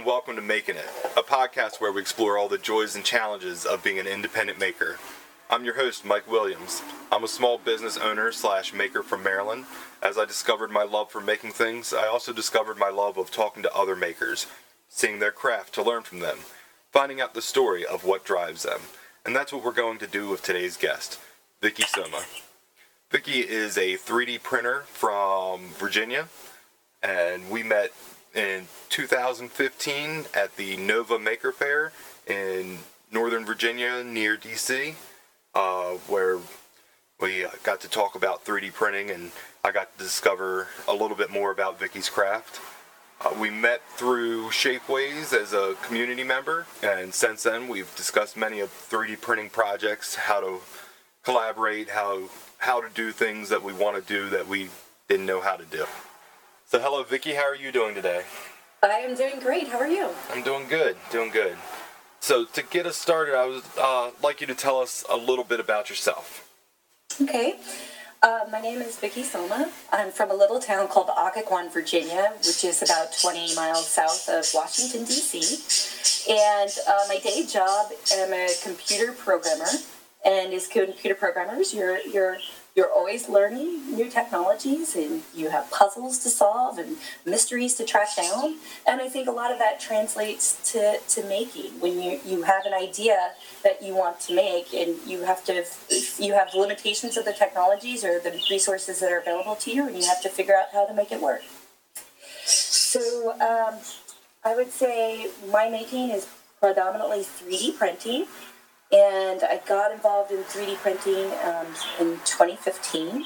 and welcome to Making It, a podcast where we explore all the joys and challenges of being an independent maker. I'm your host, Mike Williams. I'm a small business owner slash maker from Maryland. As I discovered my love for making things, I also discovered my love of talking to other makers, seeing their craft to learn from them, finding out the story of what drives them. And that's what we're going to do with today's guest, Vicky Soma. Vicky is a 3D printer from Virginia, and we met in 2015 at the Nova Maker Faire in Northern Virginia near DC, uh, where we uh, got to talk about 3D printing and I got to discover a little bit more about Vicky's craft. Uh, we met through Shapeways as a community member, and since then we've discussed many of 3D printing projects, how to collaborate, how how to do things that we want to do that we didn't know how to do. So, hello, Vicky. How are you doing today? I am doing great. How are you? I'm doing good. Doing good. So, to get us started, I would uh, like you to tell us a little bit about yourself. Okay. Uh, my name is Vicky Soma. I'm from a little town called Occoquan, Virginia, which is about 20 miles south of Washington, D.C. And uh, my day job, I'm a computer programmer. And as computer programmers, you're, you're you're always learning new technologies and you have puzzles to solve and mysteries to track down. And i think a lot of that translates to, to making. When you, you have an idea that you want to make and you have to you have limitations of the technologies or the resources that are available to you and you have to figure out how to make it work. So um, i would say my making is predominantly 3d printing and I got involved in 3D printing um, in 2015.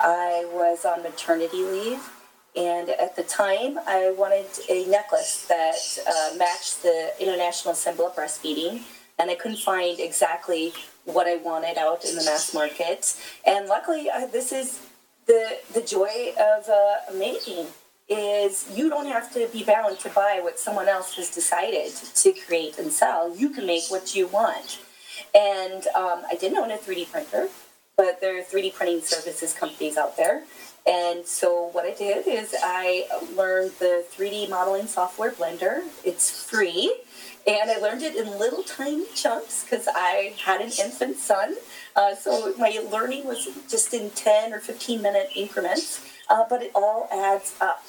I was on maternity leave, and at the time, I wanted a necklace that uh, matched the international symbol of breastfeeding, and I couldn't find exactly what I wanted out in the mass market. And luckily, uh, this is the the joy of uh, making is you don't have to be bound to buy what someone else has decided to create and sell. You can make what you want. And um, I didn't own a 3D printer, but there are 3D printing services companies out there. And so what I did is I learned the 3D modeling software Blender. It's free. And I learned it in little tiny chunks because I had an infant son. Uh, so my learning was just in 10 or 15 minute increments, uh, but it all adds up.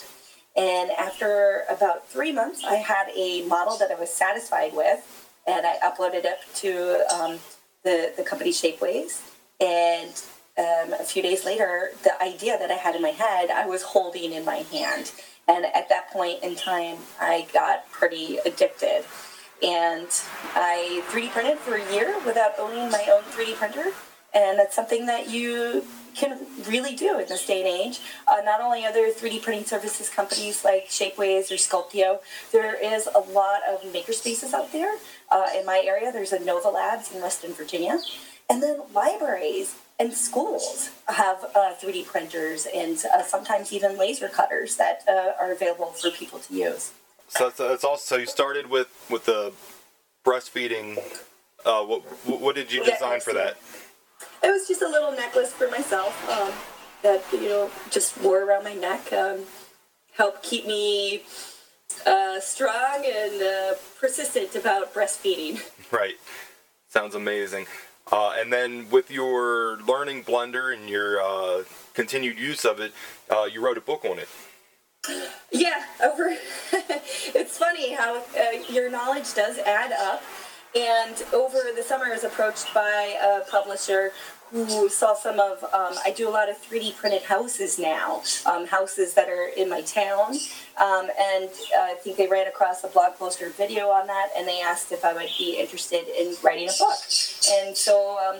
And after about three months, I had a model that I was satisfied with and I uploaded it to um, the the company Shapeways. And um, a few days later, the idea that I had in my head, I was holding in my hand. And at that point in time, I got pretty addicted. And I 3D printed for a year without owning my own 3D printer. And that's something that you can really do in this day and age. Uh, not only are there 3D printing services companies like Shapeways or Sculpteo, there is a lot of makerspaces out there. Uh, in my area, there's a Nova Labs in Western Virginia. And then libraries and schools have uh, 3D printers and uh, sometimes even laser cutters that uh, are available for people to use. So it's, also so you started with with the breastfeeding. Uh, what what did you design for that? it was just a little necklace for myself um, that you know just wore around my neck. Um, helped keep me uh, strong and uh, persistent about breastfeeding. Right. Sounds amazing. Uh, and then with your learning Blender and your uh, continued use of it, uh, you wrote a book on it. Yeah, over. it's funny how uh, your knowledge does add up. And over the summer, I was approached by a publisher who saw some of, um, I do a lot of 3D printed houses now, um, houses that are in my town. Um, and uh, I think they ran across a blog post or video on that, and they asked if I would be interested in writing a book. And so um,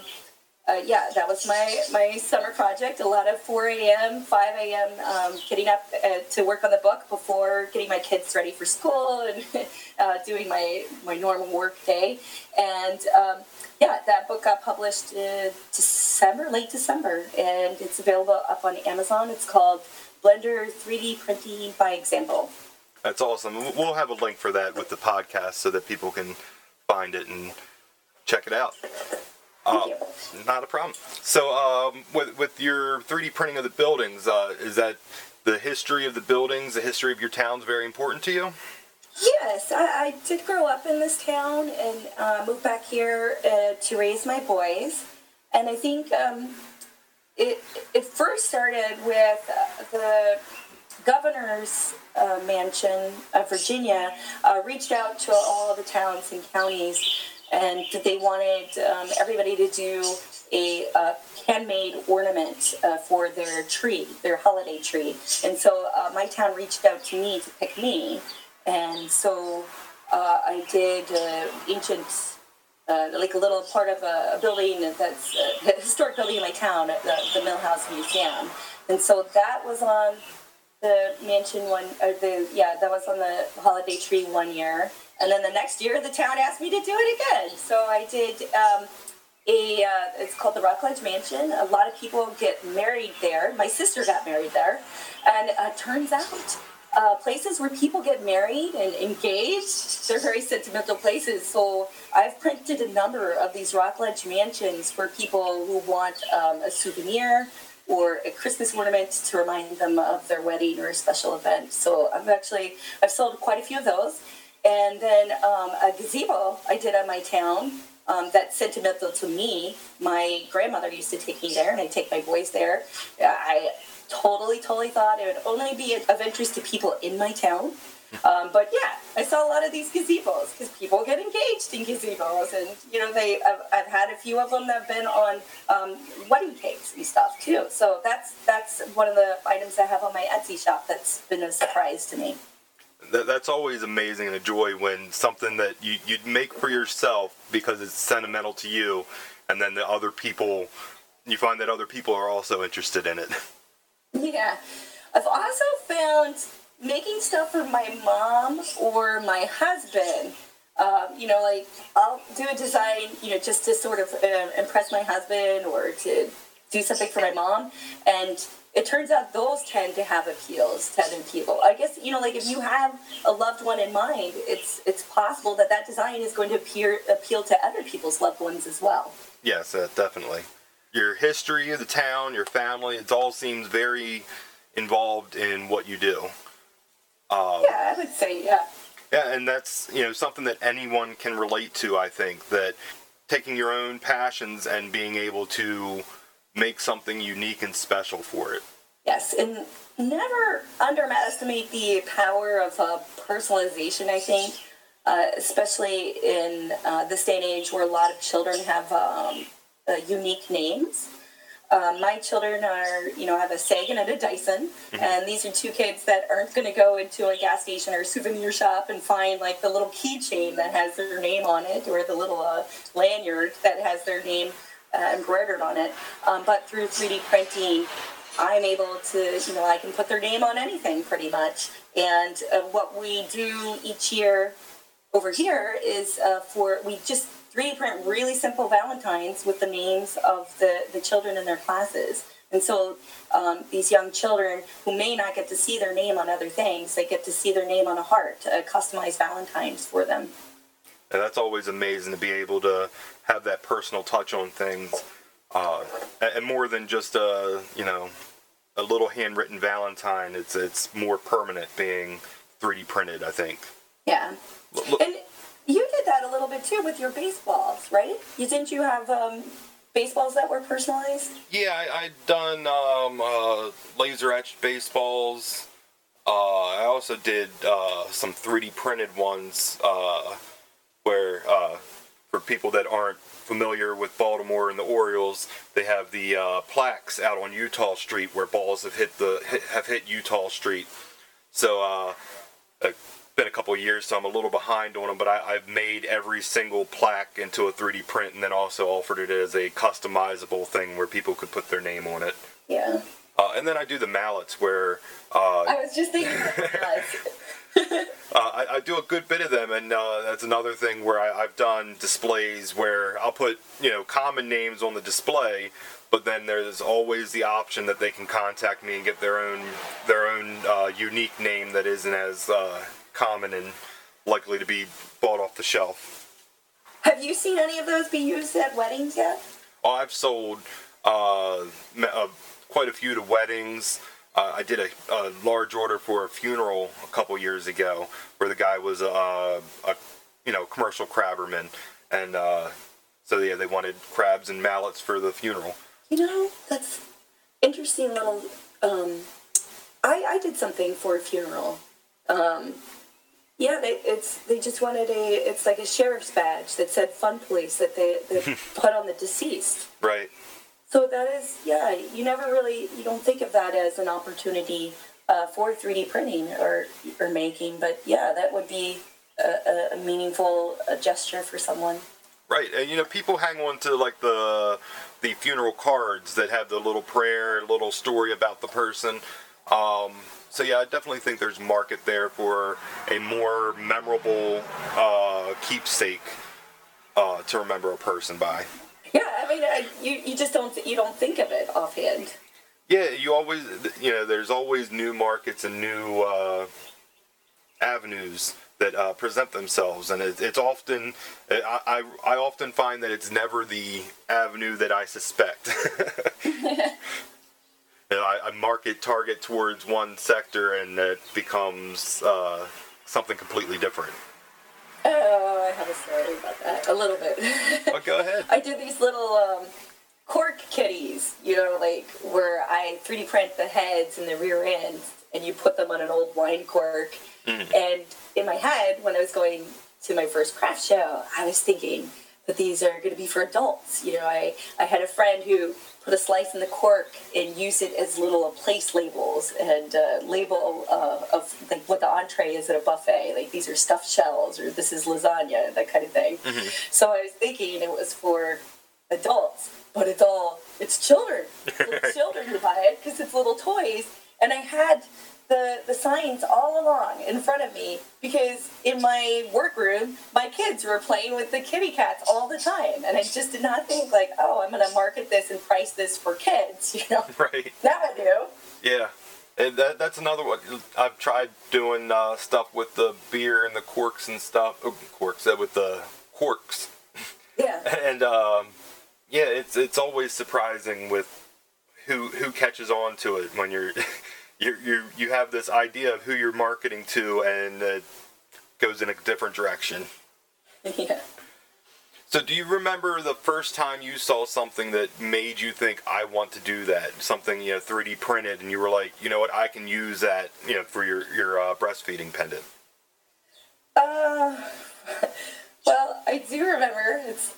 uh, yeah, that was my, my summer project. A lot of 4 a.m., 5 a.m. Um, getting up uh, to work on the book before getting my kids ready for school and uh, doing my, my normal work day. And um, yeah, that book got published in December, late December, and it's available up on Amazon. It's called Blender 3D Printing by Example. That's awesome. We'll have a link for that with the podcast so that people can find it and check it out. Uh, not a problem. So, um, with, with your 3D printing of the buildings, uh, is that the history of the buildings, the history of your towns very important to you? Yes, I, I did grow up in this town and uh, moved back here uh, to raise my boys. And I think um, it, it first started with uh, the governor's uh, mansion of Virginia uh, reached out to all the towns and counties and they wanted um, everybody to do a uh, handmade ornament uh, for their tree, their holiday tree. And so uh, my town reached out to me to pick me. And so uh, I did uh, ancient, uh, like a little part of a, building that's a historic building in my town, the, the Millhouse Museum. And so that was on the mansion one, or the, yeah, that was on the holiday tree one year. And then the next year, the town asked me to do it again. So I did um, a, uh, it's called the Rockledge Mansion. A lot of people get married there. My sister got married there. And uh, turns out, uh, places where people get married and engaged, they're very sentimental places. So I've printed a number of these Rockledge mansions for people who want um, a souvenir or a Christmas ornament to remind them of their wedding or a special event. So I've actually I've sold quite a few of those. And then um, a gazebo I did on my town um, that's sentimental to me. My grandmother used to take me there, and I take my boys there. I totally, totally thought it would only be of interest to people in my town. Um, but yeah, I saw a lot of these gazebos because people get engaged in gazebos, and you know they. I've, I've had a few of them that have been on um, wedding cakes and stuff too. So that's that's one of the items I have on my Etsy shop that's been a surprise to me that, that's always amazing and a joy when something that you, you'd make for yourself because it's sentimental to you and then the other people you find that other people are also interested in it. Yeah. I've also found making stuff for my mom or my husband um, you know like i'll do a design you know just to sort of uh, impress my husband or to do something for my mom and it turns out those tend to have appeals to other people. I guess you know, like if you have a loved one in mind, it's it's possible that that design is going to appear appeal to other people's loved ones as well. Yes, uh, definitely. Your history of the town, your family, it all seems very involved in what you do. Um, yeah, I would say yeah. Yeah, and that's you know something that anyone can relate to. I think that taking your own passions and being able to make something unique and special for it. Yes, and never underestimate the power of uh, personalization, I think, uh, especially in uh, this day and age where a lot of children have um, uh, unique names. Uh, my children are, you know, have a Sagan and a Dyson, mm-hmm. and these are two kids that aren't going to go into a gas station or a souvenir shop and find like the little keychain that has their name on it or the little uh, lanyard that has their name uh, embroidered on it. Um, but through 3D printing, I'm able to, you know, I can put their name on anything pretty much. And uh, what we do each year over here is uh, for, we just 3D print really simple Valentines with the names of the, the children in their classes. And so um, these young children who may not get to see their name on other things, they get to see their name on a heart, a customized Valentines for them. And that's always amazing to be able to have that personal touch on things, uh, and more than just a you know a little handwritten Valentine. It's it's more permanent, being 3D printed. I think. Yeah. Look, and you did that a little bit too with your baseballs, right? You didn't you have um, baseballs that were personalized? Yeah, I, I'd done um, uh, laser etched baseballs. Uh, I also did uh, some 3D printed ones uh, where uh, for people that aren't familiar with Baltimore and the Orioles, they have the uh, plaques out on Eutaw Street where balls have hit the have hit Eutaw Street. So uh, it's been a couple years, so I'm a little behind on them. But I, have made every single plaque into a 3D print, and then also offered it as a customizable thing where people could put their name on it. Yeah. Uh, and then I do the mallets where. Uh, I was just thinking uh, I, I, do a good bit of them, and uh, that's another thing where I, have done displays where I'll put you know common names on the display, but then there's always the option that they can contact me and get their own their own uh, unique name that isn't as uh, common and likely to be bought off the shelf. Have you seen any of those be used at weddings yet? Oh, I've sold uh, uh, quite a few to weddings. Uh, I did a, a large order for a funeral a couple years ago, where the guy was a, a you know commercial crabberman, and uh, so yeah, they wanted crabs and mallets for the funeral. You know, that's interesting little. Um, I I did something for a funeral. Um, yeah, they it's they just wanted a it's like a sheriff's badge that said "Fun Police" that they that put on the deceased. Right. So that is yeah. You never really you don't think of that as an opportunity uh, for 3D printing or or making, but yeah, that would be a, a meaningful a gesture for someone. Right, and you know, people hang on to like the the funeral cards that have the little prayer, little story about the person. Um, so yeah, I definitely think there's market there for a more memorable uh, keepsake uh, to remember a person by. Mean, I, you you just don't you don't think of it offhand. Yeah, you always you know, there's always new markets and new uh, avenues that uh, present themselves, and it, it's often I, I I often find that it's never the avenue that I suspect. You know, I, I market target towards one sector, and it becomes uh, something completely different. Oh, I have a story about that. A little bit. But go ahead. I did these little um, cork kitties, you know, like where I 3D print the heads and the rear ends, and you put them on an old wine cork. And in my head, when I was going to my first craft show, I was thinking that these are going to be for adults. You know, I, I had a friend who put a slice in the cork and used it as little place labels and uh, label uh, of like what the entree is at a buffet. Like these are stuffed shells or this is lasagna, that kind of thing. So I was thinking it was for adults, but it's all it's children. Little children who buy it because it's little toys. And I had the the signs all along in front of me because in my workroom my kids were playing with the kitty cats all the time and i just did not think like oh i'm going to market this and price this for kids you know Right. now i do Yeah. And that, that's another one. I've tried doing uh, stuff with the beer and the corks and stuff. Oh, corks, uh, with the corks. yeah And um, yeah, it's it's always surprising with who who catches on to it when you're you you you have this idea of who you're marketing to and it goes in a different direction. yeah So do you remember the first time you saw something that made you think I want to do that? Something you know 3D printed and you were like, you know what, I can use that, you know, for your your uh, breastfeeding pendant. Uh, well, I do remember. It's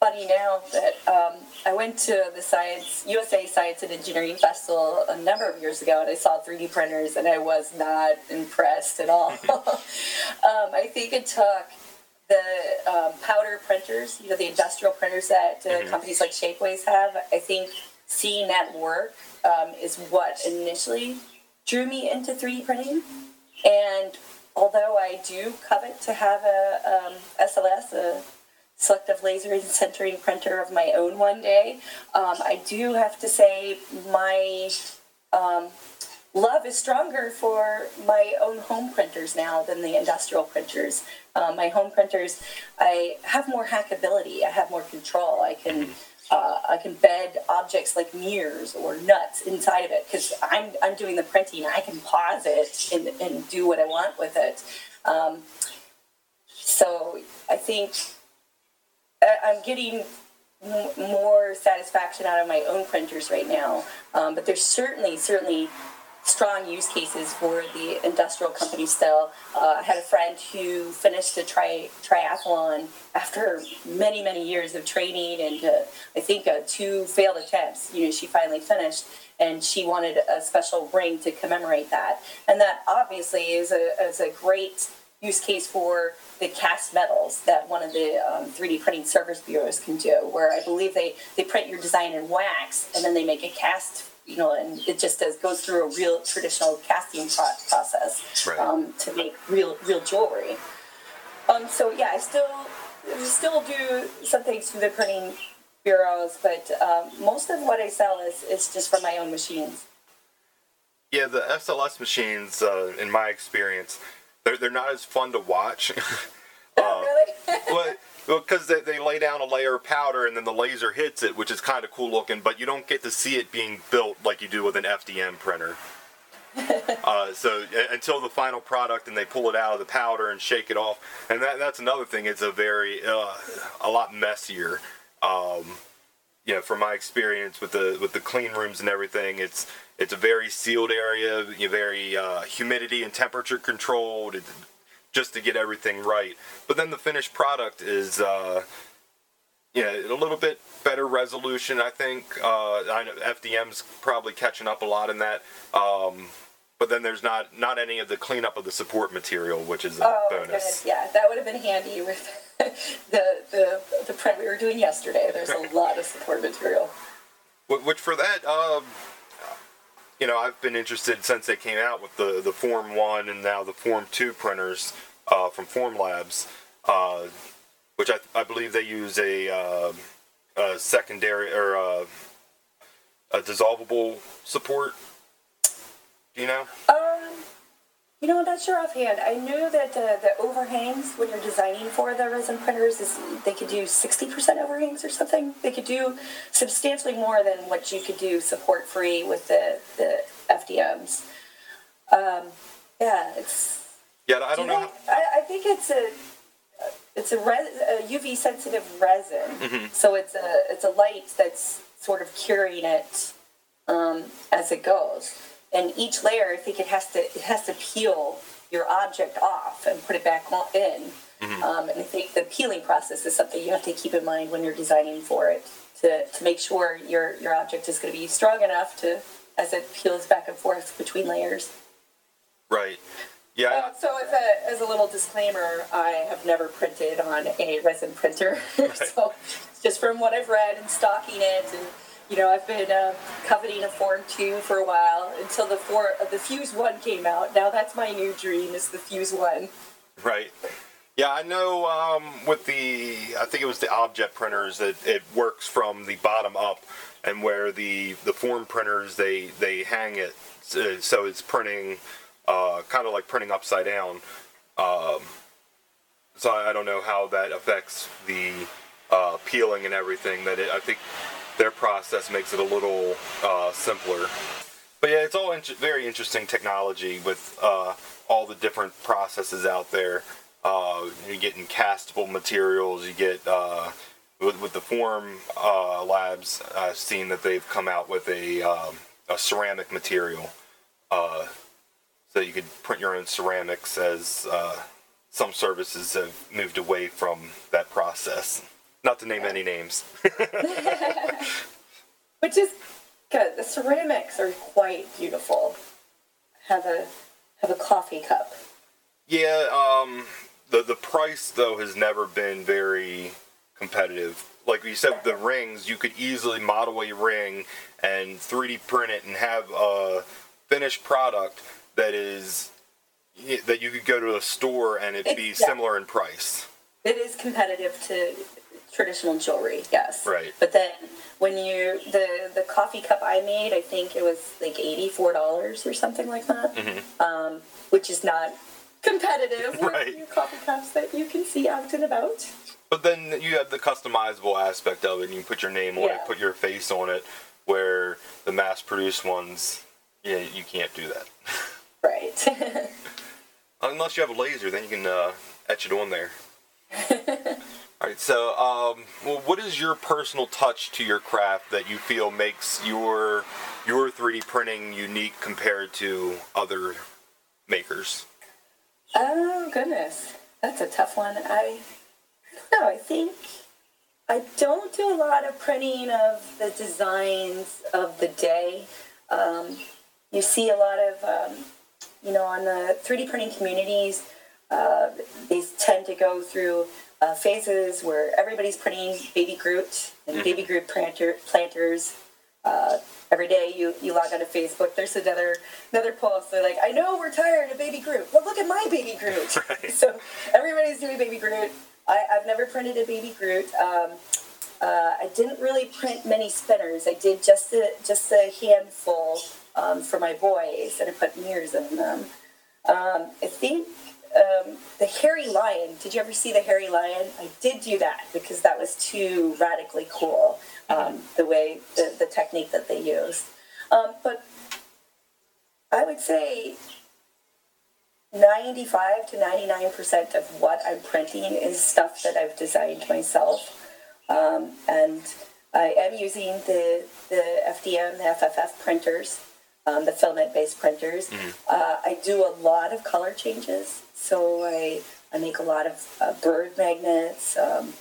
funny now that um, I went to the Science USA Science and Engineering Festival a number of years ago, and I saw 3D printers, and I was not impressed at all. um, I think it took the um, powder printers, you know, the industrial printers that uh, companies like Shapeways have. I think seeing that work um, is what initially drew me into 3D printing. And although I do covet to have a um, SLS, a selective laser and sintering printer of my own one day, um, I do have to say my um, love is stronger for my own home printers now than the industrial printers. Um, my home printers, I have more hackability. I have more control. I can. Uh, I can bed objects like mirrors or nuts inside of it because I'm, I'm doing the printing. I can pause it and, and do what I want with it. Um, so I think I'm getting more satisfaction out of my own printers right now. Um, but there's certainly, certainly strong use cases for the industrial company still. Uh, I had a friend who finished a tri- triathlon after many, many years of training and uh, I think uh, two failed attempts. You know, she finally finished and she wanted a special ring to commemorate that. And that obviously is a, is a great use case for the cast metals that one of the um, 3D printing service bureaus can do, where I believe they, they print your design in wax and then they make a cast, you know, and it just does goes through a real traditional casting pro- process Right. um, to make real real jewelry. Um, so yeah, I still still do some things through the printing bureaus, but um, most of what I sell is, is just from my own machines. Yeah, the SLS machines, uh, in my experience, they're they're not as fun to watch. Oh, really? Well, because they, they lay down a layer of powder and then the laser hits it, which is kind of cool looking, but you don't get to see it being built like you do with an FDM printer. uh, so uh, until the final product and they pull it out of the powder and shake it off, and that, that's another thing. It's a very uh, a lot messier. Um, you know, from my experience with the with the clean rooms and everything, it's it's a very sealed area, you know, very uh, humidity and temperature controlled, just to get everything right. But then the finished product is. Uh, yeah, a little bit better resolution, I think. Uh, I know FDM's probably catching up a lot in that. Um, but then there's not not any of the cleanup of the support material, which is a Oh, bonus. goodness, yeah, that would have been handy with the, the, the print we were doing yesterday. There's a lot of support material. Which for that, um, you know, I've been interested since they came out with the the Form One and now the Form Two printers uh, from Form Labs, uh, which I, I believe they use a, uh, a secondary or uh, a dissolvable support. Do you know? Um, you know, I'm not sure offhand. I knew that the, the overhangs when you're designing for the resin printers is they could do 60% overhangs or something. They could do substantially more than what you could do support free with the, the FDMs. Um, yeah, it's. Yeah, I don't do know. I, I think it's a it's a, res, a UV sensitive resin, so it's a it's a light that's sort of curing it um, as it goes. And each layer, I think it has to it has to peel your object off and put it back on, in. Um, and I think the peeling process is something you have to keep in mind when you're designing for it to, to make sure your your object is going to be strong enough to as it peels back and forth between layers. Right. Yeah. Uh, so, as a, as a little disclaimer, I have never printed on a resin printer. so, just from what I've read and stocking it, and you know, I've been uh, coveting a Form Two for a while until the four, uh, the Fuse One came out. Now that's my new dream is the Fuse One. Right. Yeah, I know um, with the, I think it was the object printers that it works from the bottom up, and where the the form printers they they hang it so, so it's printing, uh, kind of like printing upside down. Um, so I I don't know how that affects the uh, peeling and everything. That it, I think their process makes it a little uh, simpler. But yeah, it's all very interesting technology with uh, all the different processes out there. Uh, you're getting castable materials. You get uh, with, with the Form uh, Labs. I've seen that they've come out with a um, a ceramic material, uh, so you could print your own ceramics. As some services have moved away from that process. Not to name any names. which is good. The ceramics are quite beautiful. Have a have a coffee cup. Yeah, um, the the price though has never been very competitive. Like you said, with the rings, you could easily model a ring and 3D print it and have a finished product that is that you could go to a store and it be yeah. similar in price. It is competitive to traditional jewelry, yes. Right. But then when you the the coffee cup I made, I think it was like eighty four dollars or something like that, mm-hmm. um, which is not competitive with Right. your coffee cups that you can see out and about. But then you have the customizable aspect of it. and You can put your name on Yeah. it, put your face on it, where the mass-produced ones, yeah, you can't do that. Right. Unless you have a laser, then you can uh, etch it on there. All right. So, um, well, what is your personal touch to your craft that you feel makes your your 3D printing unique compared to other makers? oh goodness, that's a tough one. I no, I think I don't do a lot of printing of the designs of the day. Um, you see a lot of, um, you know, on the 3D printing communities, uh, they tend to go through uh, phases where everybody's printing baby Groot and baby Groot planter, planters. Uh, every day you, you log onto Facebook, there's another another post. They're like, I know we're tired of baby Groot, but look at my baby Groot. Right. So everybody's doing baby Groot. I, I've never printed a baby Groot. Um, uh, I didn't really print many spinners. I did just a, just a handful um, for my boys, and I put mirrors in them. Um, I think um, the hairy lion. Did you ever see the hairy lion? I did do that because that was too radically cool. Um, the way the, the technique that they used, um, but I would say 95 to 99% of what I'm printing is stuff that I've designed myself. Um, and I am using the, the FDM, the FFF printers, um, the filament based printers. Uh, I do a lot of color changes. So I, I make a lot of uh, bird magnets. Um,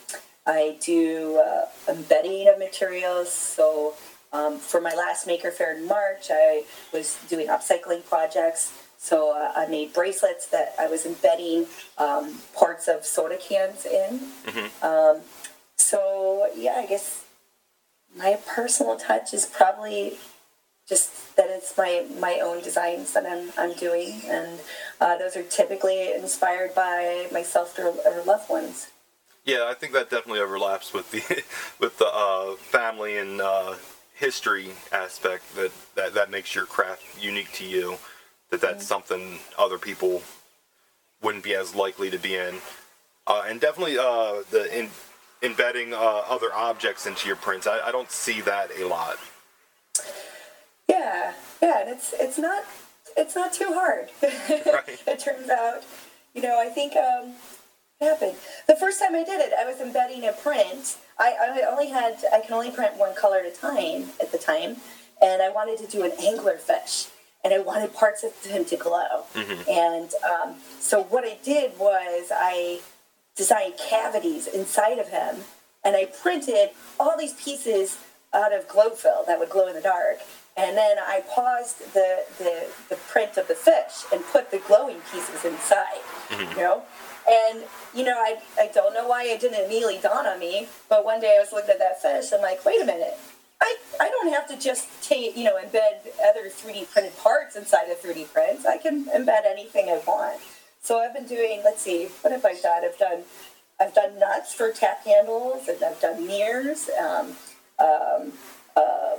I do uh, embedding of materials. So um, for my last Maker Faire in March, I was doing upcycling projects. So uh, I made bracelets that I was embedding um, parts of soda cans in. Um, so yeah, I guess my personal touch is probably just that it's my my own designs that I'm I'm doing, and uh, those are typically inspired by myself or, or loved ones. Yeah, I think that definitely overlaps with the with the uh, family and uh, history aspect that, that that makes your craft unique to you. That that's something other people wouldn't be as likely to be in, uh, and definitely uh, the in, embedding uh, other objects into your prints. I, I don't see that a lot. Yeah, and it's it's not it's not too hard. Right. it turns out, you know, I think um, happened the first time I did it. I was embedding a print. I, I only had I can only print one color at a time at the time, and I wanted to do an angler fish, and I wanted parts of him to glow. And um, so what I did was I designed cavities inside of him, and I printed all these pieces out of glow fill that would glow in the dark. And then I paused the, the, the print of the fish and put the glowing pieces inside, you know? And, you know, I, I don't know why it didn't immediately dawn on me, but one day I was looking at that fish, I'm like, wait a minute. I, I don't have to just take, you know, embed other 3D printed parts inside of 3D prints. I can embed anything I want. So I've been doing, let's see, what have I done? I've done I've done nuts for tap handles, and I've done mirrors. Um, um, uh,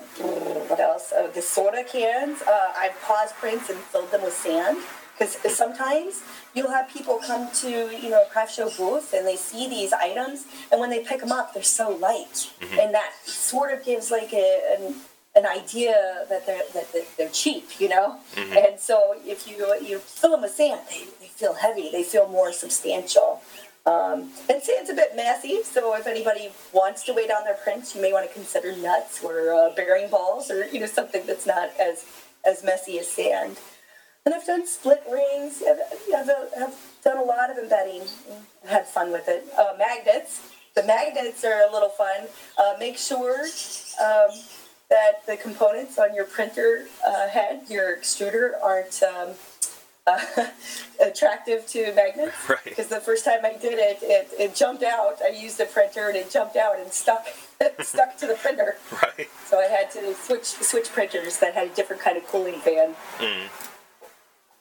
what else? Uh, the soda cans. Uh, I've paused prints and filled them with sand because sometimes you'll have people come to you know a craft show booth and they see these items, and when they pick them up, they're so light, and that sort of gives like a, an an idea that they're that, they're cheap, you know. And so if you you fill them with sand, they, they feel heavy. They feel more substantial. Um, and sand's a bit messy, so if anybody wants to weigh down their prints, you may want to consider nuts or uh, bearing balls or you know something that's not as as messy as sand. And I've done split rings. I've, I've, I've done a lot of embedding. Had fun with it. Uh, magnets. The magnets are a little fun. Uh, make sure um, that the components on your printer uh, head, your extruder, aren't um, uh, attractive to magnets. Right. Because the first time I did it, it, it jumped out. I used a printer and it jumped out and stuck stuck to the printer. Right. So I had to switch switch printers that had a different kind of cooling fan.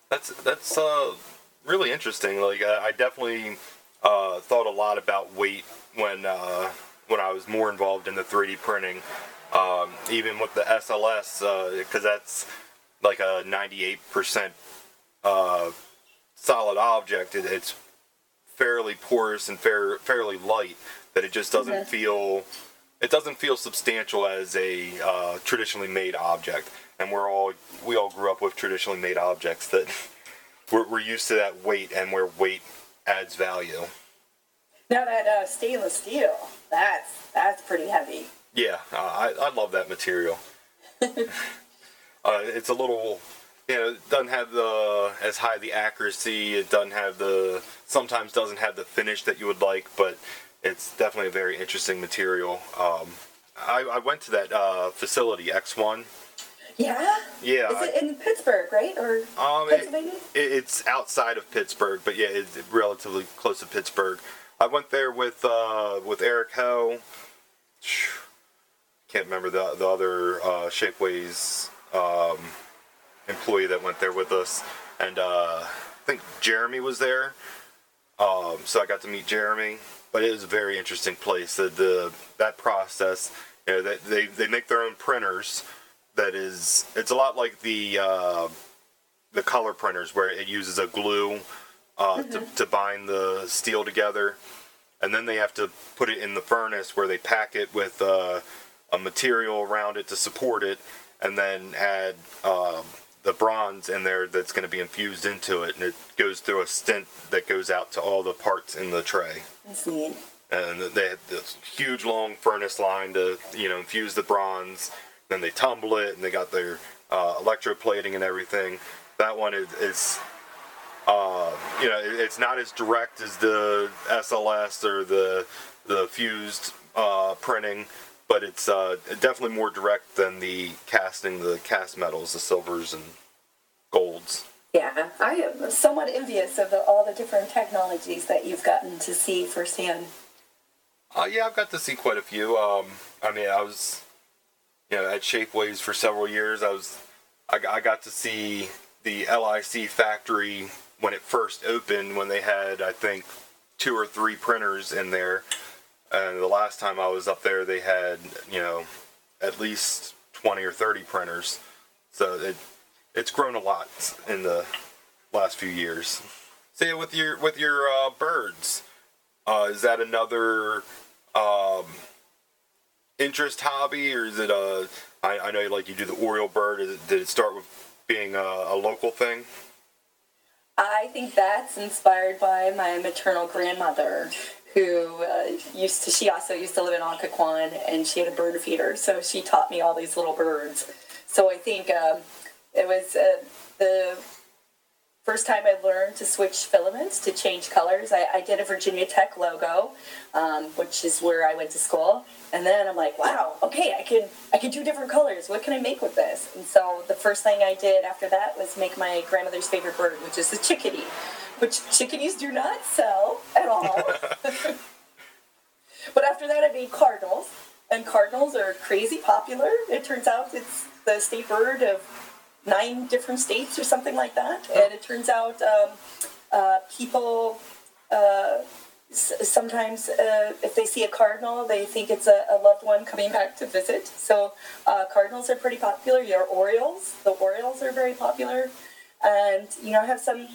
That's that's uh, really interesting. Like I, I definitely uh, thought a lot about weight when uh, when I was more involved in the 3D printing. Um, even with the SLS, because that's like a 98% uh, solid object. It, it's fairly porous and fair, fairly light. That it just doesn't Okay. feel it doesn't feel substantial as a uh, traditionally made object. And we're all we all grew up with traditionally made objects that we're, we're used to that weight and where weight adds value. Now that uh, stainless steel, that's that's pretty heavy. Yeah, uh, I, I love that material. uh, it's a little, you know, it doesn't have the as high the accuracy. It doesn't have the sometimes doesn't have the finish that you would like, but it's definitely a very interesting material. Um, I, I went to that uh, facility ExOne. Yeah. Yeah, Is I- it in Pittsburgh, right, or Um, it, Pennsylvania? it- it's outside of Pittsburgh, but yeah, it's relatively close to Pittsburgh. I went there with uh, with Eric Ho. Can't remember the the other uh, Shapeways um, employee that went there with us, and uh, I think Jeremy was there. Um, so I got to meet Jeremy, but it was a very interesting place. The, the that process, you know, that they they make their own printers. That is, it's a lot like the uh, the color printers where it uses a glue uh, to, to bind the steel together, and then they have to put it in the furnace where they pack it with uh, a material around it to support it, and then add uh, the bronze in there that's going to be infused into it, and it goes through a stent that goes out to all the parts in the tray. That's neat. And they had this huge long furnace line to you know infuse the bronze. Then they tumble it, and they got their uh, electroplating and everything. That one is, is uh, you know, it- it's not as direct as the SLS or the the fused uh, printing, but it's uh, definitely more direct than the casting, the cast metals, the silvers and golds. Yeah, I am somewhat envious of the, all the different technologies that you've gotten to see firsthand. Uh, yeah, I've got to see quite a few. Um, I mean, I was, you know, at Shapeways for several years. I was, I, I got to see the LIC factory when it first opened, when they had, I think, two or three printers in there. And the last time I was up there, they had, you know, at least twenty or thirty printers. So it, it's grown a lot in the last few years. See, with your with your uh, birds, uh, is that another um, interest hobby, or is it a? I, I know like you do the Oriole bird. It, did it start with being a, a local thing? I think that's inspired by my maternal grandmother, who uh, used to. She also used to live in Occoquan, and she had a bird feeder, so she taught me all these little birds. So I think um, it was uh, the first time I learned to switch filaments to change colors. I, I did a Virginia Tech logo, um, which is where I went to school, and then I'm like, wow, okay, I can I can do different colors. What can I make with this? And so the first thing I did after that was make my grandmother's favorite bird, which is the chickadee, which chickadees do not sell at all. but after that, I made cardinals, and cardinals are crazy popular. It turns out it's the state bird of nine different states or something like that. And it turns out um, uh, people uh, sometimes, uh, if they see a cardinal, they think it's a, a loved one coming back to visit. So uh, cardinals are pretty popular. Your orioles, the orioles are very popular, and you know I have some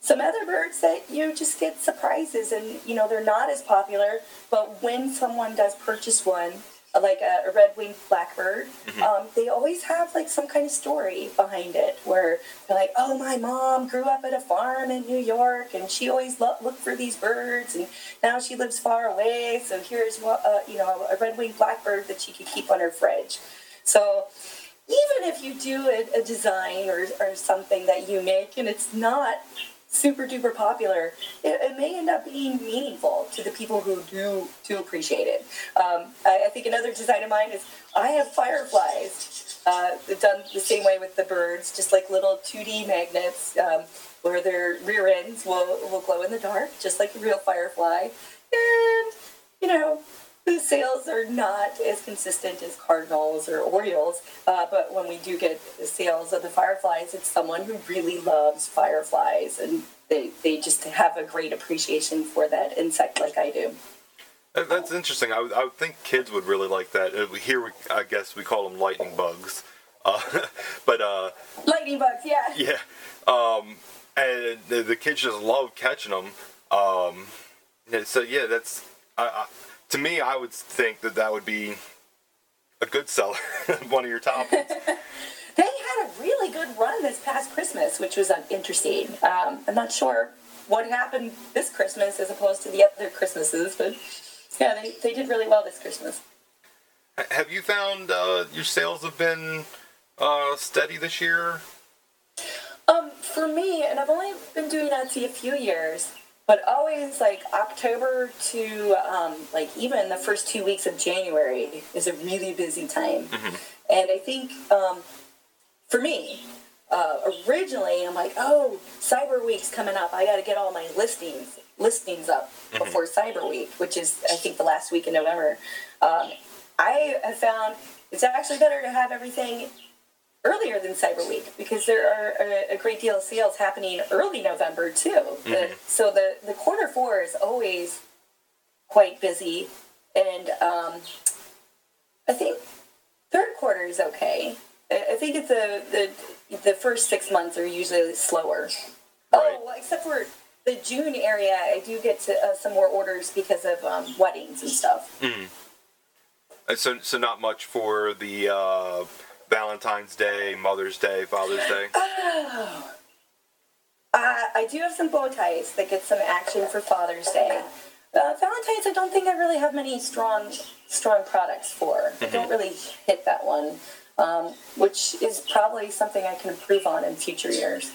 some other birds that you just get surprises, and you know they're not as popular. But when someone does purchase one, like a, a red-winged blackbird, um, they always have like some kind of story behind it, where they're like, "Oh, my mom grew up at a farm in New York, and she always lo- looked for these birds, and now she lives far away, so here's what uh, you know a red-winged blackbird that she could keep on her fridge." So even if you do a, a design or, or something that you make and it's not super duper popular, it, it may end up being meaningful to the people who do do appreciate it. Um, I, I think another design of mine is I have fireflies. Uh, done the same way with the birds, just like little 2D magnets um, where their rear ends will, will glow in the dark, just like a real firefly. And, you know, the sales are not as consistent as cardinals or orioles, uh, but when we do get the sales of the fireflies, it's someone who really loves fireflies and they, they just have a great appreciation for that insect like I do. That's interesting. I would, I would think kids would really like that. Uh, Here, we, I guess we call them lightning bugs. Uh, but uh, Lightning bugs, yeah. yeah, um, and the, the kids just love catching them. Um, so yeah, that's I, I, to me. I would think that that would be a good seller, one of your toppings. They had a really good run this past Christmas, which was uh, interesting. Um, I'm not sure what happened this Christmas as opposed to the other Christmases, but yeah, they, they did really well this Christmas. Have you found uh, your sales have been uh, steady this year? Um, for me, and I've only been doing Etsy a few years, but always like October to um, like even the first two weeks of January is a really busy time. And I think um, for me, uh, originally I'm like, oh, Cyber Week's coming up. I got to get all my listings listings up before Cyber Week, which is I think the last week in November. Um, I have found it's actually better to have everything earlier than Cyber Week because there are a, a great deal of sales happening early November too. The- so the the quarter four is always quite busy, and um, I think third quarter is okay. I think it's the the the first six months are usually slower. Oh, well, except for the June area, I do get to, uh, some more orders because of um, weddings and stuff. Uh, So, so not much for the uh, Valentine's Day, Mother's Day, Father's Day? Oh. Uh, I do have some bow ties that get some action for Father's Day. Uh, Valentine's, I don't think I really have many strong, strong products for. I don't really hit that one, um, which is probably something I can improve on in future years.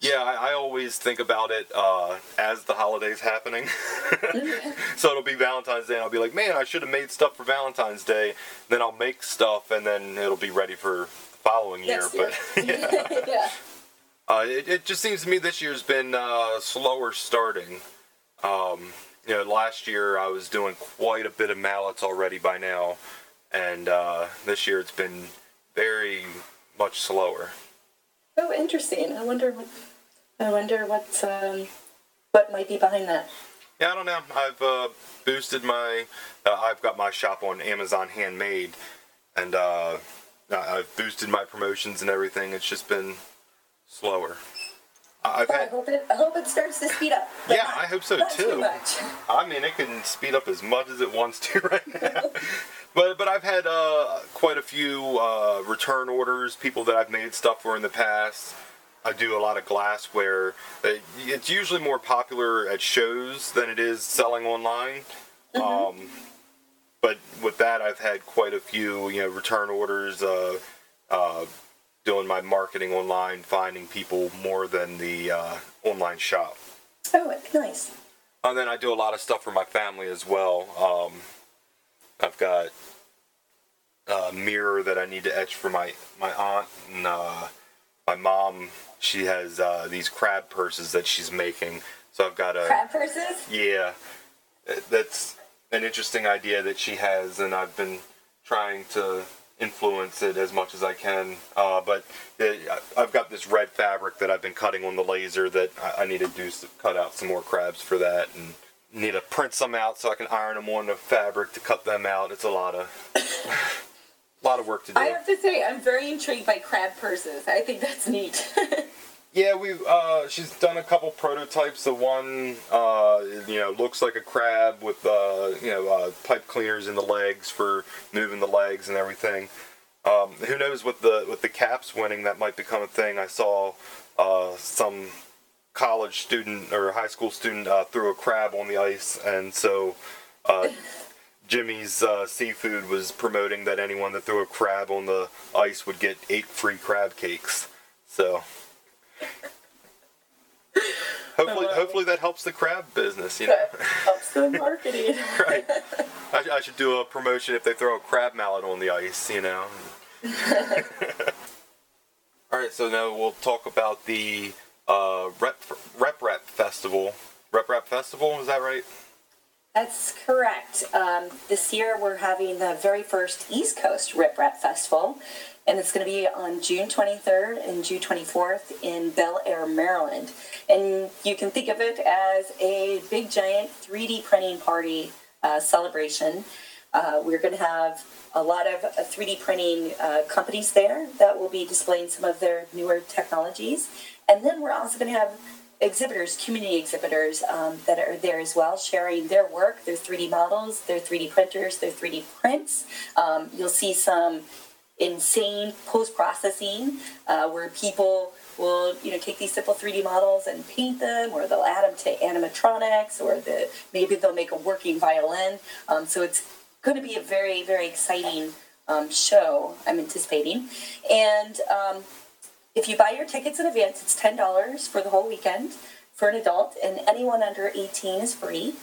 Yeah, I, I always think about it uh, as the holidays happening. so it'll be Valentine's Day, and I'll be like, man, I should have made stuff for Valentine's Day. Then I'll make stuff, and then it'll be ready for the following year. Next year. But yeah, yeah. uh, it, it just seems to me this year's been uh, slower starting. Um, you know, last year I was doing quite a bit of mallets already by now, and uh, this year it's been very much slower. Oh, interesting. I wonder what. I wonder what's um, what might be behind that. Yeah, I don't know. I've uh, boosted my. Uh, I've got my shop on Amazon Handmade, and uh, I've boosted my promotions and everything. It's just been slower. I've Well, I hope it. I hope it starts to speed up. Yeah, not- I hope so not too. Too much. I mean, it can speed up as much as it wants to right now. but but I've had uh, quite a few uh, return orders, people that I've made stuff for in the past. I do a lot of glassware. Uh, It's usually more popular at shows than it is selling online. Um, but with that, I've had quite a few, you know, return orders. Uh, uh, doing my marketing online, finding people more than the uh, online shop. Oh, nice. And then I do a lot of stuff for my family as well. Um, I've got a mirror that I need to etch for my my aunt and uh, my mom. She has uh, these crab purses that she's making, so I've got a Crab purses. yeah. That's an interesting idea that she has, and I've been trying to influence it as much as I can. Uh, but uh, I've got this red fabric that I've been cutting on the laser that I, I need to do s- cut out some more crabs for that, and need to print some out so I can iron them on the fabric to cut them out. It's a lot of a lot of work to do. I have to say, I'm very intrigued by crab purses. I think that's neat. Yeah, we uh, she's done a couple prototypes. The one uh, you know looks like a crab with uh, you know uh, pipe cleaners in the legs for moving the legs and everything. Um, who knows with the with the caps winning that might become a thing. I saw uh, some college student or high school student uh, threw a crab on the ice, and so Jimmy's uh, Seafood was promoting that anyone that threw a crab on the ice would get eight free crab cakes. So hopefully, hopefully that helps the crab business. You know, Helps the marketing. right? I, I should do a promotion if they throw a crab mallet on the ice. You know. All right, so now we'll talk about the uh, Rep RepRap Festival. RepRap Festival, is that right? That's correct. Um, this year we're having the very first East Coast RepRap Festival, and it's going to be on June 23rd and June 24th in Bel Air, Maryland. And you can think of it as a big giant 3D printing party uh, celebration. Uh, we're going to have a lot of uh, 3D printing uh, companies there that will be displaying some of their newer technologies. And then we're also going to have exhibitors, community exhibitors um, that are there as well, sharing their work, their 3D models, their 3D printers, their 3D prints. Um, you'll see some insane post processing uh, where people will you know take these simple 3D models and paint them, or they'll add them to animatronics, or the maybe they'll make a working violin. Um, so it's going to be a very very exciting um, show. I'm anticipating, and um, if you buy your tickets in advance, it's ten dollars for the whole weekend for an adult, and anyone under eighteen is free.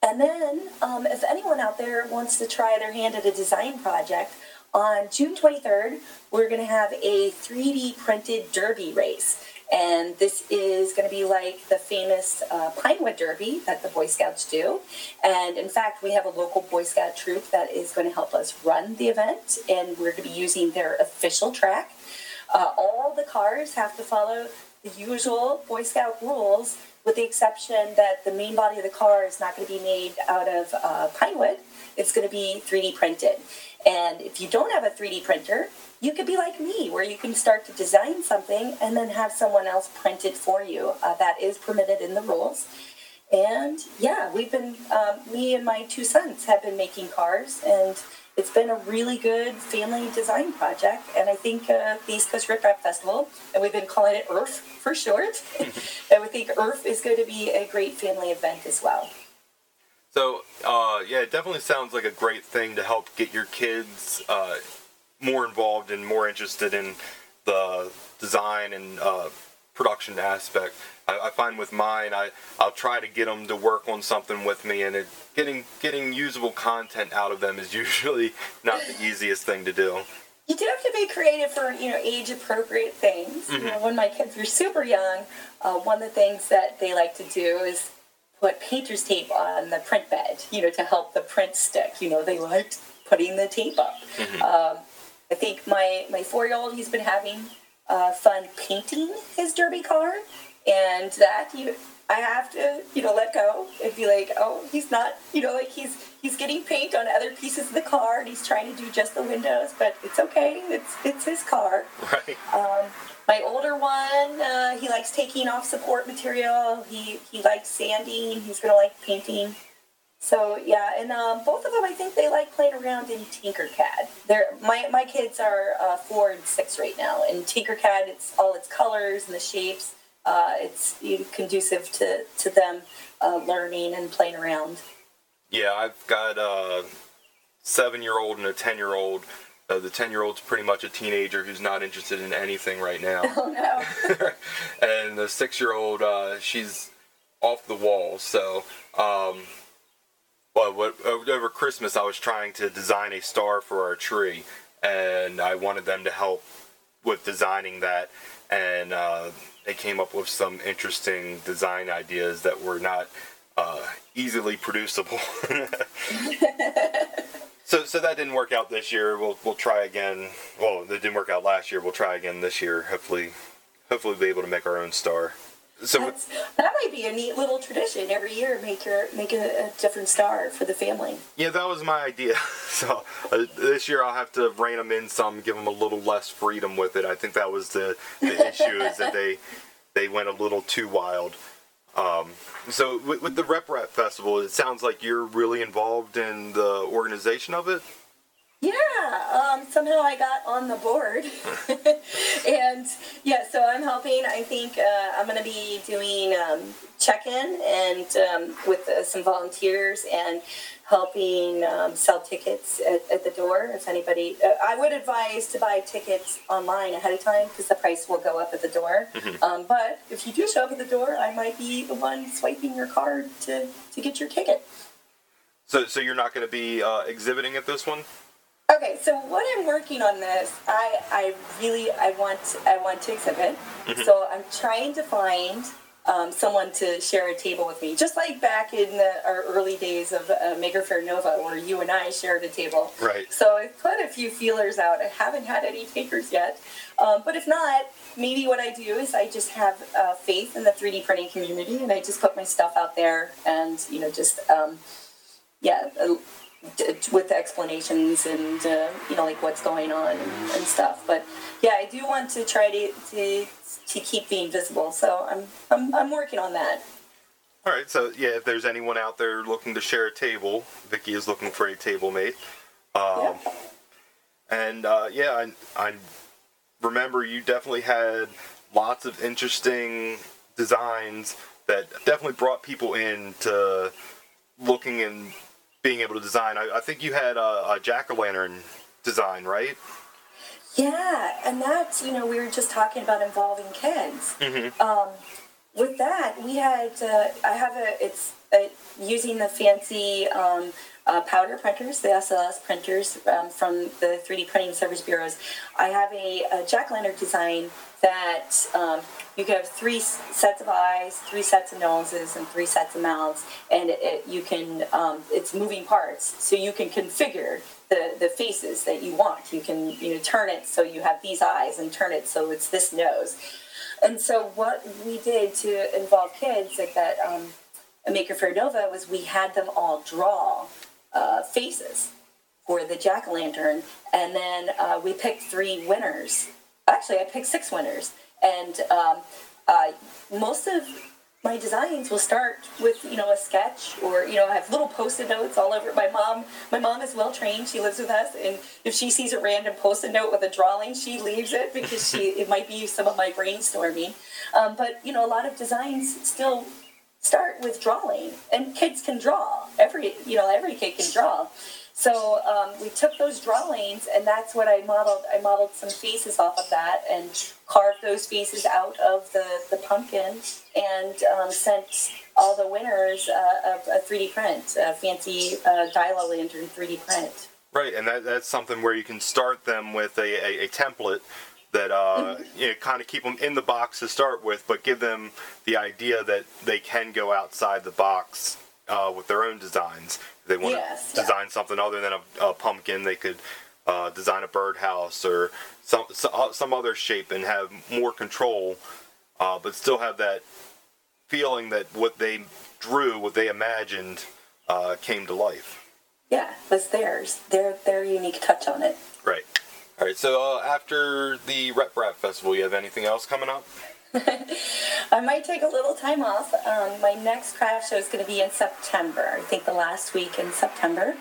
And then, um, if anyone out there wants to try their hand at a design project, on June 23rd, we're going to have a 3D printed derby race. And this is going to be like the famous uh, Pinewood Derby that the Boy Scouts do. And in fact, we have a local Boy Scout troop that is going to help us run the event, and we're going to be using their official track. Uh, all the cars have to follow the usual Boy Scout rules, with the exception that the main body of the car is not going to be made out of uh, pine wood. It's going to be 3D printed. And if you don't have a 3D printer, you could be like me, where you can start to design something and then have someone else print it for you. Uh, that is permitted in the rules. And yeah, we've been, um, me and my two sons have been making cars, and it's been a really good family design project, and I think uh, the East Coast RepRap Festival, and we've been calling it EARF for short, and we think EARF is going to be a great family event as well. So, uh, yeah, it definitely sounds like a great thing to help get your kids uh, more involved and more interested in the design and uh, production aspect. I, I, find with mine, I I'll try to get them to work on something with me, and it, getting getting usable content out of them is usually not the easiest thing to do. You do have to be creative for you know age appropriate things. Mm-hmm. You know, when my kids were super young, uh, one of the things that they like to do is put painter's tape on the print bed, you know, to help the print stick. You know, they liked putting the tape up. Mm-hmm. Um, I think my my four year old he's been having uh, fun painting his derby car, and that you I have to you know let go and be like, oh, he's not you know like he's he's getting paint on other pieces of the car and he's trying to do just the windows, but it's okay. It's it's his car. Right. Um, my older one, uh, he likes taking off support material. He he likes sanding. He's gonna like painting. So yeah, and um, both of them, I think they like playing around in Tinkercad. They're, my my kids are uh, four and six right now, and Tinkercad, it's all its colors and the shapes. Uh, it's conducive to to them uh, learning and playing around. Yeah, I've got a seven-year-old and a ten-year-old. Uh, the ten-year-old's pretty much a teenager who's not interested in anything right now. Oh no! and the six-year-old, uh, she's off the wall. So. Um, well, over Christmas, I was trying to design a star for our tree, and I wanted them to help with designing that. And uh, they came up with some interesting design ideas that were not uh, easily producible. so, so that didn't work out this year. We'll we'll try again. Well, it didn't work out last year. We'll try again this year. Hopefully, hopefully, we'll be able to make our own star. So That's, that might be a neat little tradition every year. Make your make a, a different star for the family. Yeah, that was my idea. So uh, this year I'll have to rein them in some, give them a little less freedom with it. I think that was the, the issue is that they they went a little too wild. Um, so with, with the RepRap Festival, it sounds like you're really involved in the organization of it. Yeah, um, somehow I got on the board. and yeah, so I'm helping. I think uh, I'm going to be doing um, check in and um, with uh, some volunteers and helping um, sell tickets at, at, the door. If anybody, uh, I would advise to buy tickets online ahead of time because the price will go up at the door. Mm-hmm. Um, but if you do show up at the door, I might be the one swiping your card to, to get your ticket. So, so you're not going to be uh, exhibiting at this one? Okay, so what I'm working on this, I, I really I want I want to exhibit. Mm-hmm. So I'm trying to find um, someone to share a table with me, just like back in the, our early days of uh, Maker Faire Nova, where you and I shared a table. Right. So I've put a few feelers out. I haven't had any takers yet, um, but if not, maybe what I do is I just have uh, faith in the 3D printing community, and I just put my stuff out there, and you know, just um, yeah. Uh, with explanations and uh, you know like what's going on and, and, stuff. But yeah, I do want to try to to, to keep being visible. So I'm, I'm I'm working on that. All right. So yeah, if there's anyone out there looking to share a table, Vicky is looking for a table mate. Um, yeah. And uh, yeah, I, I remember you definitely had lots of interesting designs that definitely brought people in to looking and being able to design. I, I think you had a, a jack o' lantern design, right? Yeah, and that's you know we were just talking about involving kids. Mm-hmm. Um, with that, we had uh, I have a it's a, using the fancy um, uh, powder printers, the SLS printers um, from the 3D printing service bureaus. I have a, a jack lantern design that um, you can have three sets of eyes, three sets of noses, and three sets of mouths, and it, it, you can um, it's moving parts, so you can configure the, the faces that you want. You can you know turn it so you have these eyes, and turn it so it's this nose. And so what we did to involve kids like that um, Maker Faire Nova was we had them all draw uh, faces for the jack o' lantern, and then uh, we picked three winners. Actually, I picked six winners, and um, uh, most of my designs will start with you know a sketch or you know I have little post-it notes all over. My mom, my mom is well trained. She lives with us, and if she sees a random post-it note with a drawing, she leaves it because she it might be some of my brainstorming. Um, but you know, a lot of designs still start with drawing, and kids can draw. Every you know every kid can draw. So um, we took those drawings, and that's what I modeled. I modeled some faces off of that, and carved those faces out of the, the pumpkin, and um, sent all the winners uh, of a 3D print, a fancy uh, dial lantern 3D print. Right, and that, that's something where you can start them with a, a, a template that uh, you know, kind of keep them in the box to start with, but give them the idea that they can go outside the box uh, with their own designs. If they want Yes, to yeah. design something other than a, a pumpkin, they could uh, design a birdhouse or some some, uh, some other shape and have more control, uh, but still have that feeling that what they drew, what they imagined, uh, came to life. Yeah, was theirs. Their their unique touch on it. Right. All right. So uh, after the RepRap Festival, you have anything else coming up? I might take a little time off. Um, my next craft show is going to be in September. I think the last week in September.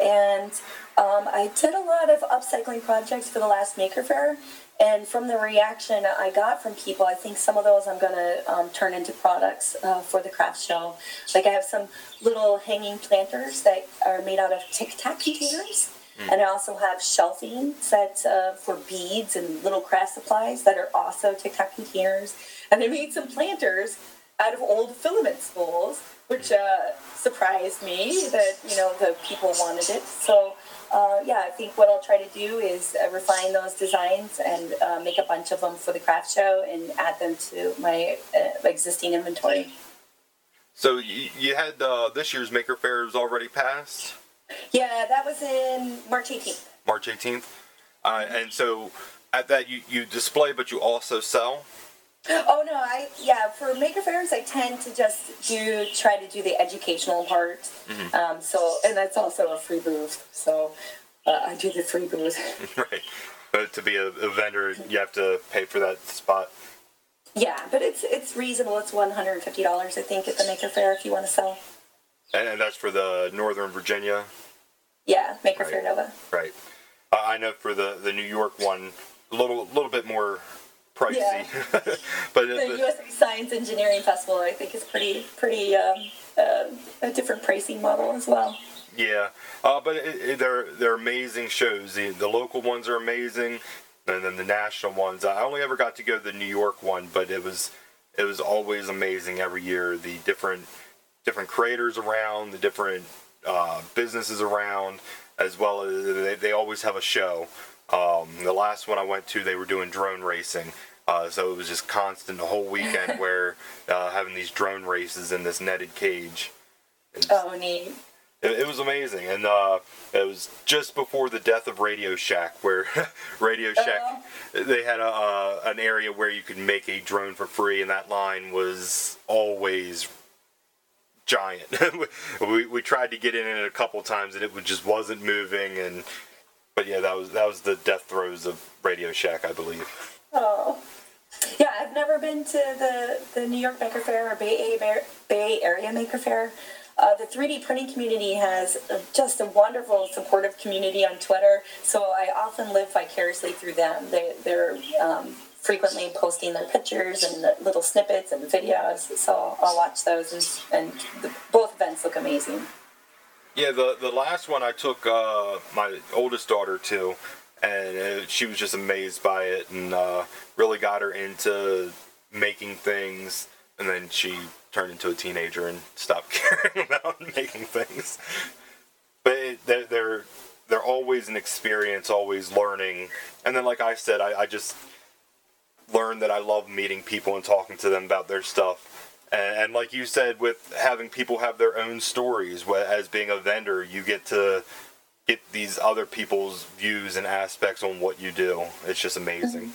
And um, I did a lot of upcycling projects for the last Maker Faire. And from the reaction I got from people, I think some of those I'm going to um, turn into products uh, for the craft show. Like I have some little hanging planters that are made out of Tic Tac containers. And I also have shelving sets uh, for beads and little craft supplies that are also Tic Tac containers. And I made some planters out of old filament spools, which uh, surprised me that you know the people wanted it. So uh, yeah, I think what I'll try to do is uh, refine those designs and uh, make a bunch of them for the craft show and add them to my uh, existing inventory. So you, you had uh, this year's Maker Faire was already passed, Yeah, that was in March 18th. March 18th, uh, and so at that you, you display, but you also sell. Oh no, I yeah for Maker Faires I tend to just do try to do the educational part. Um, so and that's also a free booth. So uh, I do the free booth. right. But to be a, a vendor, you have to pay for that spot. yeah, but it's it's reasonable. It's one hundred and fifty dollars I think at the Maker Faire if you want to sell. And, and that's for the Northern Virginia, Yeah, maker Right. fair Nova. right? Uh, I know for the, the New York one, a little little bit more pricey, Yeah. but The it, USA Science Engineering Festival I think is pretty pretty um, uh, a different pricing model as well. yeah. Uh, but it, it, they're they're amazing shows. The, the local ones are amazing, and then the national ones. I only ever got to go to the New York one, but it was it was always amazing every year. The different different creators around, the different uh, businesses around, as well as they, they always have a show. Um, the last one I went to, they were doing drone racing. Uh, so it was just constant the whole weekend where uh, having these drone races in this netted cage. Oh neat. it, it was amazing, and uh, it was just before the death of Radio Shack, where Radio Shack they had a, uh, an area where you could make a drone for free, and that line was always giant. we, we tried to get in it a couple times, and it just wasn't moving. And but yeah, that was that was the death throes of Radio Shack, I believe. Oh. Yeah, I've never been to the, the New York Maker Faire or Bay Area, Bay Area Maker Faire. Uh, the 3D printing community has just a wonderful, supportive community on Twitter, so I often live vicariously through them. They, they're um, frequently posting their pictures and the little snippets and videos, so I'll watch those, and, the, both events look amazing. Yeah, the the last one I took uh, my oldest daughter to, and uh, she was just amazed by it, and uh, really got her into making things. And then she turned into a teenager and stopped caring about making things. But it, they're, they're they're always an experience, always learning. And then, like I said, I, I just learned that I love meeting people and talking to them about their stuff. And, and like you said, with having people have their own stories, as being a vendor, you get to get these other people's views and aspects on what you do. It's just amazing.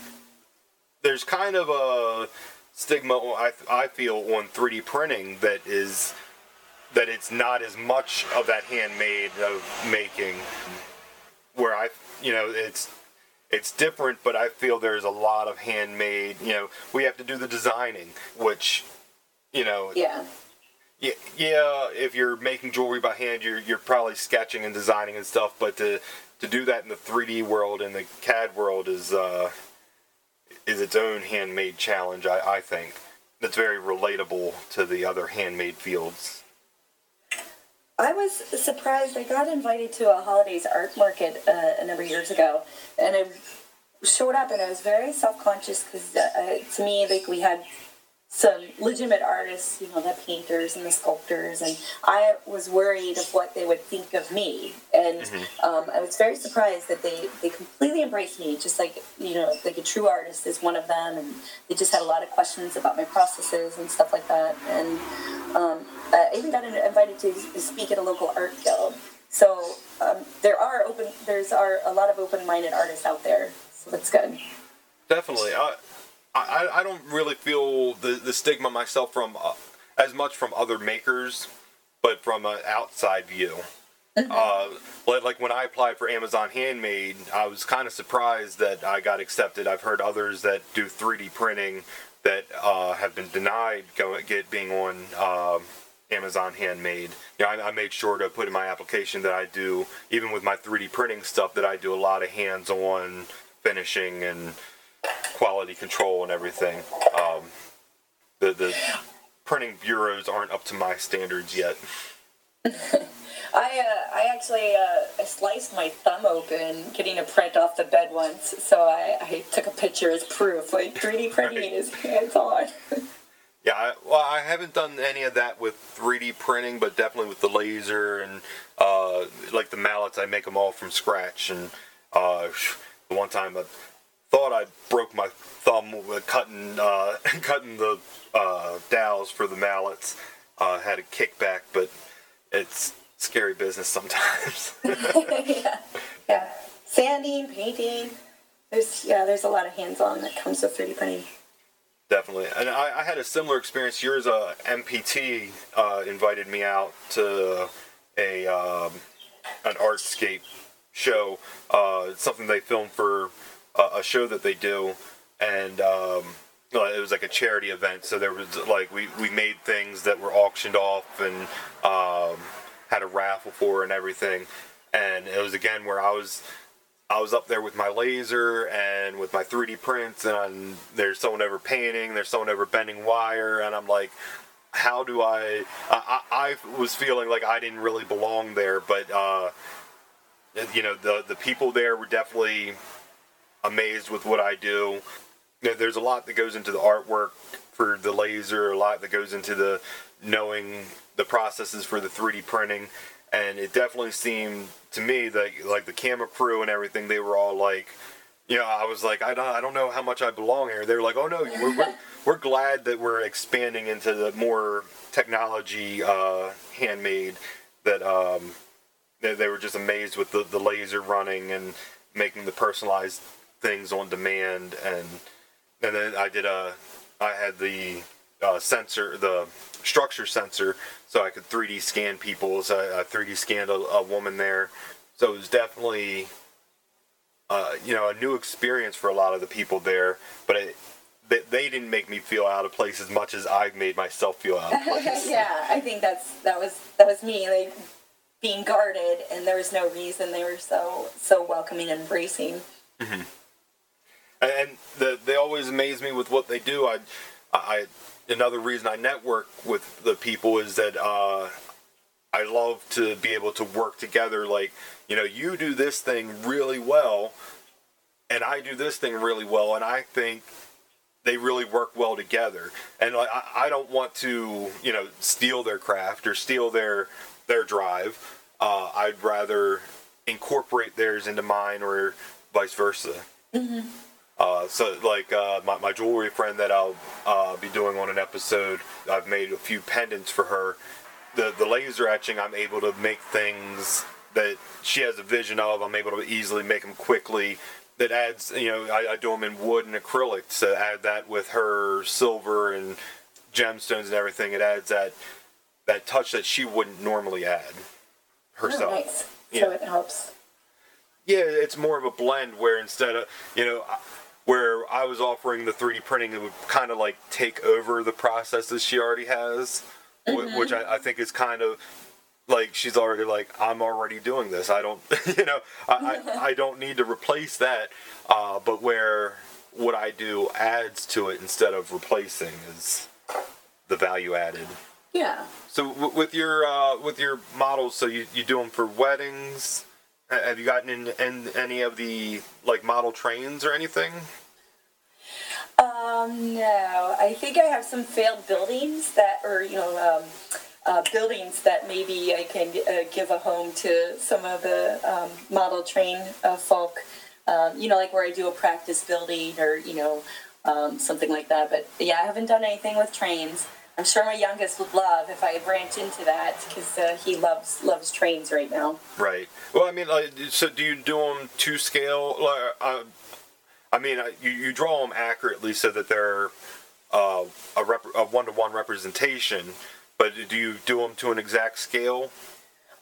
There's kind of a stigma I, I feel on 3D printing that is that it's not as much of that handmade of making where I you know it's it's different but I feel there's a lot of handmade you know we have to do the designing which you know, Yeah. yeah, yeah. If you're making jewelry by hand, you're you're probably sketching and designing and stuff. But to to do that in the 3D world and the CAD world is uh, is its own handmade challenge. I, I think that's very relatable to the other handmade fields. I was surprised. I got invited to a holidays art market uh, a number of years ago, and I showed up, and I was very self conscious because uh, to me, like we had some legitimate artists, you know, the painters and the sculptors, and I was worried of what they would think of me, and um, I was very surprised that they they completely embraced me, just like you know, like a true artist is one of them, and they just had a lot of questions about my processes and stuff like that, and um, I even got invited to speak at a local art guild. So um, there are open, there's are a lot of open-minded artists out there, so that's good. Definitely. I, I, I don't really feel the, the stigma myself from uh, as much from other makers, but from an outside view. Uh, like, like when I applied for Amazon Handmade, I was kind of surprised that I got accepted. I've heard others that do 3D printing that uh, have been denied going get being on um Amazon Handmade. You know, I, I made sure to put in my application that I do, even with my 3D printing stuff, that I do a lot of hands-on finishing and quality control and everything. Um, the the printing bureaus aren't up to my standards yet. I uh, I actually uh, I sliced my thumb open getting a print off the bed once, so I, I took a picture as proof. Like 3D printing Right. is hands on. Yeah, I, well, I haven't done any of that with 3D printing, but definitely with the laser and uh, like the mallets, I make them all from scratch. And uh, the one time I thought I broke my thumb with cutting uh, cutting the uh, dowels for the mallets. Uh, had a kickback, but it's scary business sometimes. yeah, yeah. Sanding, painting. There's yeah, there's a lot of hands on that comes with 3D printing. Definitely, and I, I had a similar experience. Yours, uh, MPT uh, invited me out to a um, an artscape show. Uh, something they filmed for a, show that they do, and um, it was like a charity event. So there was like we, we made things that were auctioned off and um, had a raffle for and everything. And it was again where I was I was up there with my laser and with my 3D prints, and there's someone over painting, there's someone over bending wire, and I'm like, how do I? I, I I was feeling like I didn't really belong there, but uh, you know, the the people there were definitely amazed with what I do. There's a lot that goes into the artwork for the laser, a lot that goes into the knowing the processes for the 3D printing, and it definitely seemed to me that like the camera crew and everything, they were all like, you know, I was like, I don't, I don't know how much I belong here. They were like, oh no, we're, we're, we're glad that we're expanding into the more technology uh, handmade. That um, they, they were just amazed with the, the laser running and making the personalized things on demand and and then I did a I had the uh, sensor the structure sensor so I could 3D scan people so I, I 3D scanned a, a woman there so it was definitely uh, you know a new experience for a lot of the people there but it, they, they didn't make me feel out of place as much as I made myself feel out of place yeah, I think that's that was that was me like being guarded, and there was no reason. They were so so welcoming and embracing. And the, they always amaze me with what they do. I, I another reason I network with the people is that uh, I love to be able to work together. Like you know, you do this thing really well, and I do this thing really well, and I think they really work well together. And like, I, I don't want to you know steal their craft or steal their their drive. Uh, I'd rather incorporate theirs into mine or vice versa. Uh, so like uh, my, my jewelry friend that I'll uh, be doing on an episode, I've made a few pendants for her. The the laser etching, I'm able to make things that she has a vision of. I'm able to easily make them quickly. That adds, you know, I, I do them in wood and acrylic. So add that with her silver and gemstones and everything. It adds that that touch that she wouldn't normally add herself. Oh, nice. Yeah. So it helps. Yeah, it's more of a blend where instead of you know, I, where I was offering the 3D printing, it would kind of like take over the processes she already has, wh- which I, I think is kind of like she's already like I'm already doing this. I don't, you know, I, I, I don't need to replace that. Uh, but where what I do adds to it instead of replacing is the value added. Yeah. So w- with your uh, with your models, so you, you do them for weddings. Ha- Have you gotten in, in any of the like model trains or anything? Um, no, I think I have some failed buildings that, or you know, um, uh, buildings that maybe I can uh, give a home to some of the um, model train uh, folk. Um, you know, like where I do a practice building or you know um, something like that. But yeah, I haven't done anything with trains. I'm sure my youngest would love if I branch into that because uh, he loves loves trains right now. Right. Well, I mean, like, so do you do them to scale? Like, uh, I mean, uh, you, you draw them accurately so that they're uh, a, rep- a one-to-one representation. But do you do them to an exact scale?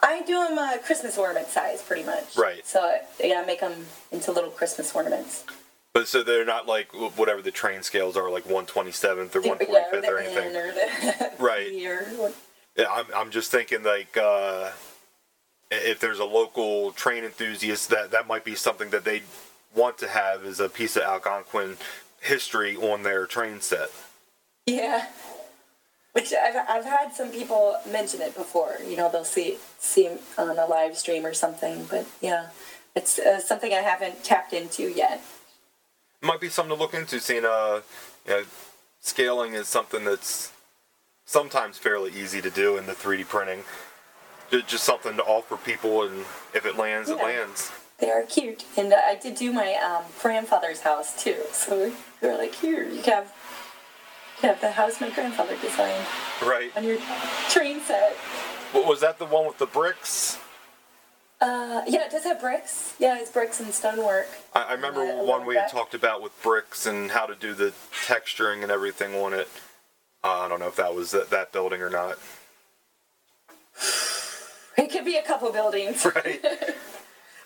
I do them uh, Christmas ornament size, pretty much. Right. So yeah, make them into little Christmas ornaments. But so they're not like whatever the train scales are, like 127th or Yeah, 145th the or N anything. or the Right. Yeah, I'm, I'm just thinking like uh, if there's a local train enthusiast, that that might be something that they want to have as a piece of Algonquin history on their train set. Yeah. Which I've, I've had some people mention it before. You know, they'll see see on a live stream or something. But yeah, it's uh, something I haven't tapped into yet. Might be something to look into. Seeing uh, you know, scaling is something that's sometimes fairly easy to do in the 3D printing. Ju- Just something to offer people, and if it lands, it lands. They are cute, and uh, I did do my um, grandfather's house too. So they're like, here you can have, you can have the house my grandfather designed Right. on your train set. What was that? The one with the bricks? Uh, yeah, it does have bricks. Yeah, it's bricks and stonework. I, I remember I one we had talked about with bricks and how to do the texturing and everything on it. Uh, I don't know if that was that, that building or not. It could be a couple buildings. Right.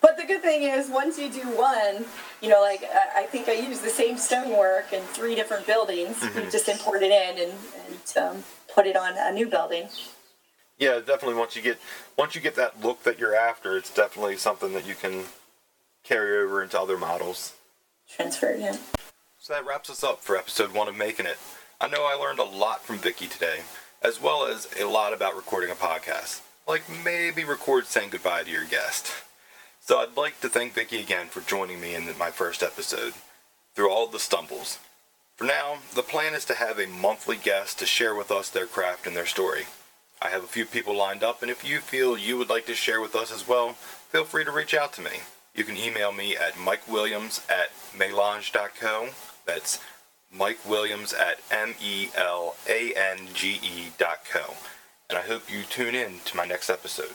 But the good thing is, once you do one, you know, like I, I think I used the same stonework in three different buildings. Mm-hmm. You just import it in and, and um, put it on a new building. Yeah, definitely. Once you get once you get that look that you're after, it's definitely something that you can carry over into other models. Transfer, yeah. So that wraps us up for episode one of Making It. I know I learned a lot from Vicky today, as well as a lot about recording a podcast. Like maybe record saying goodbye to your guest. So I'd like to thank Vicky again for joining me in my first episode through all the stumbles. For now, the plan is to have a monthly guest to share with us their craft and their story. I have a few people lined up, and if you feel you would like to share with us as well, feel free to reach out to me. You can email me at mikewilliams at melange.co. That's Mike Williams at M E L A N G E dot co. And I hope you tune in to my next episode.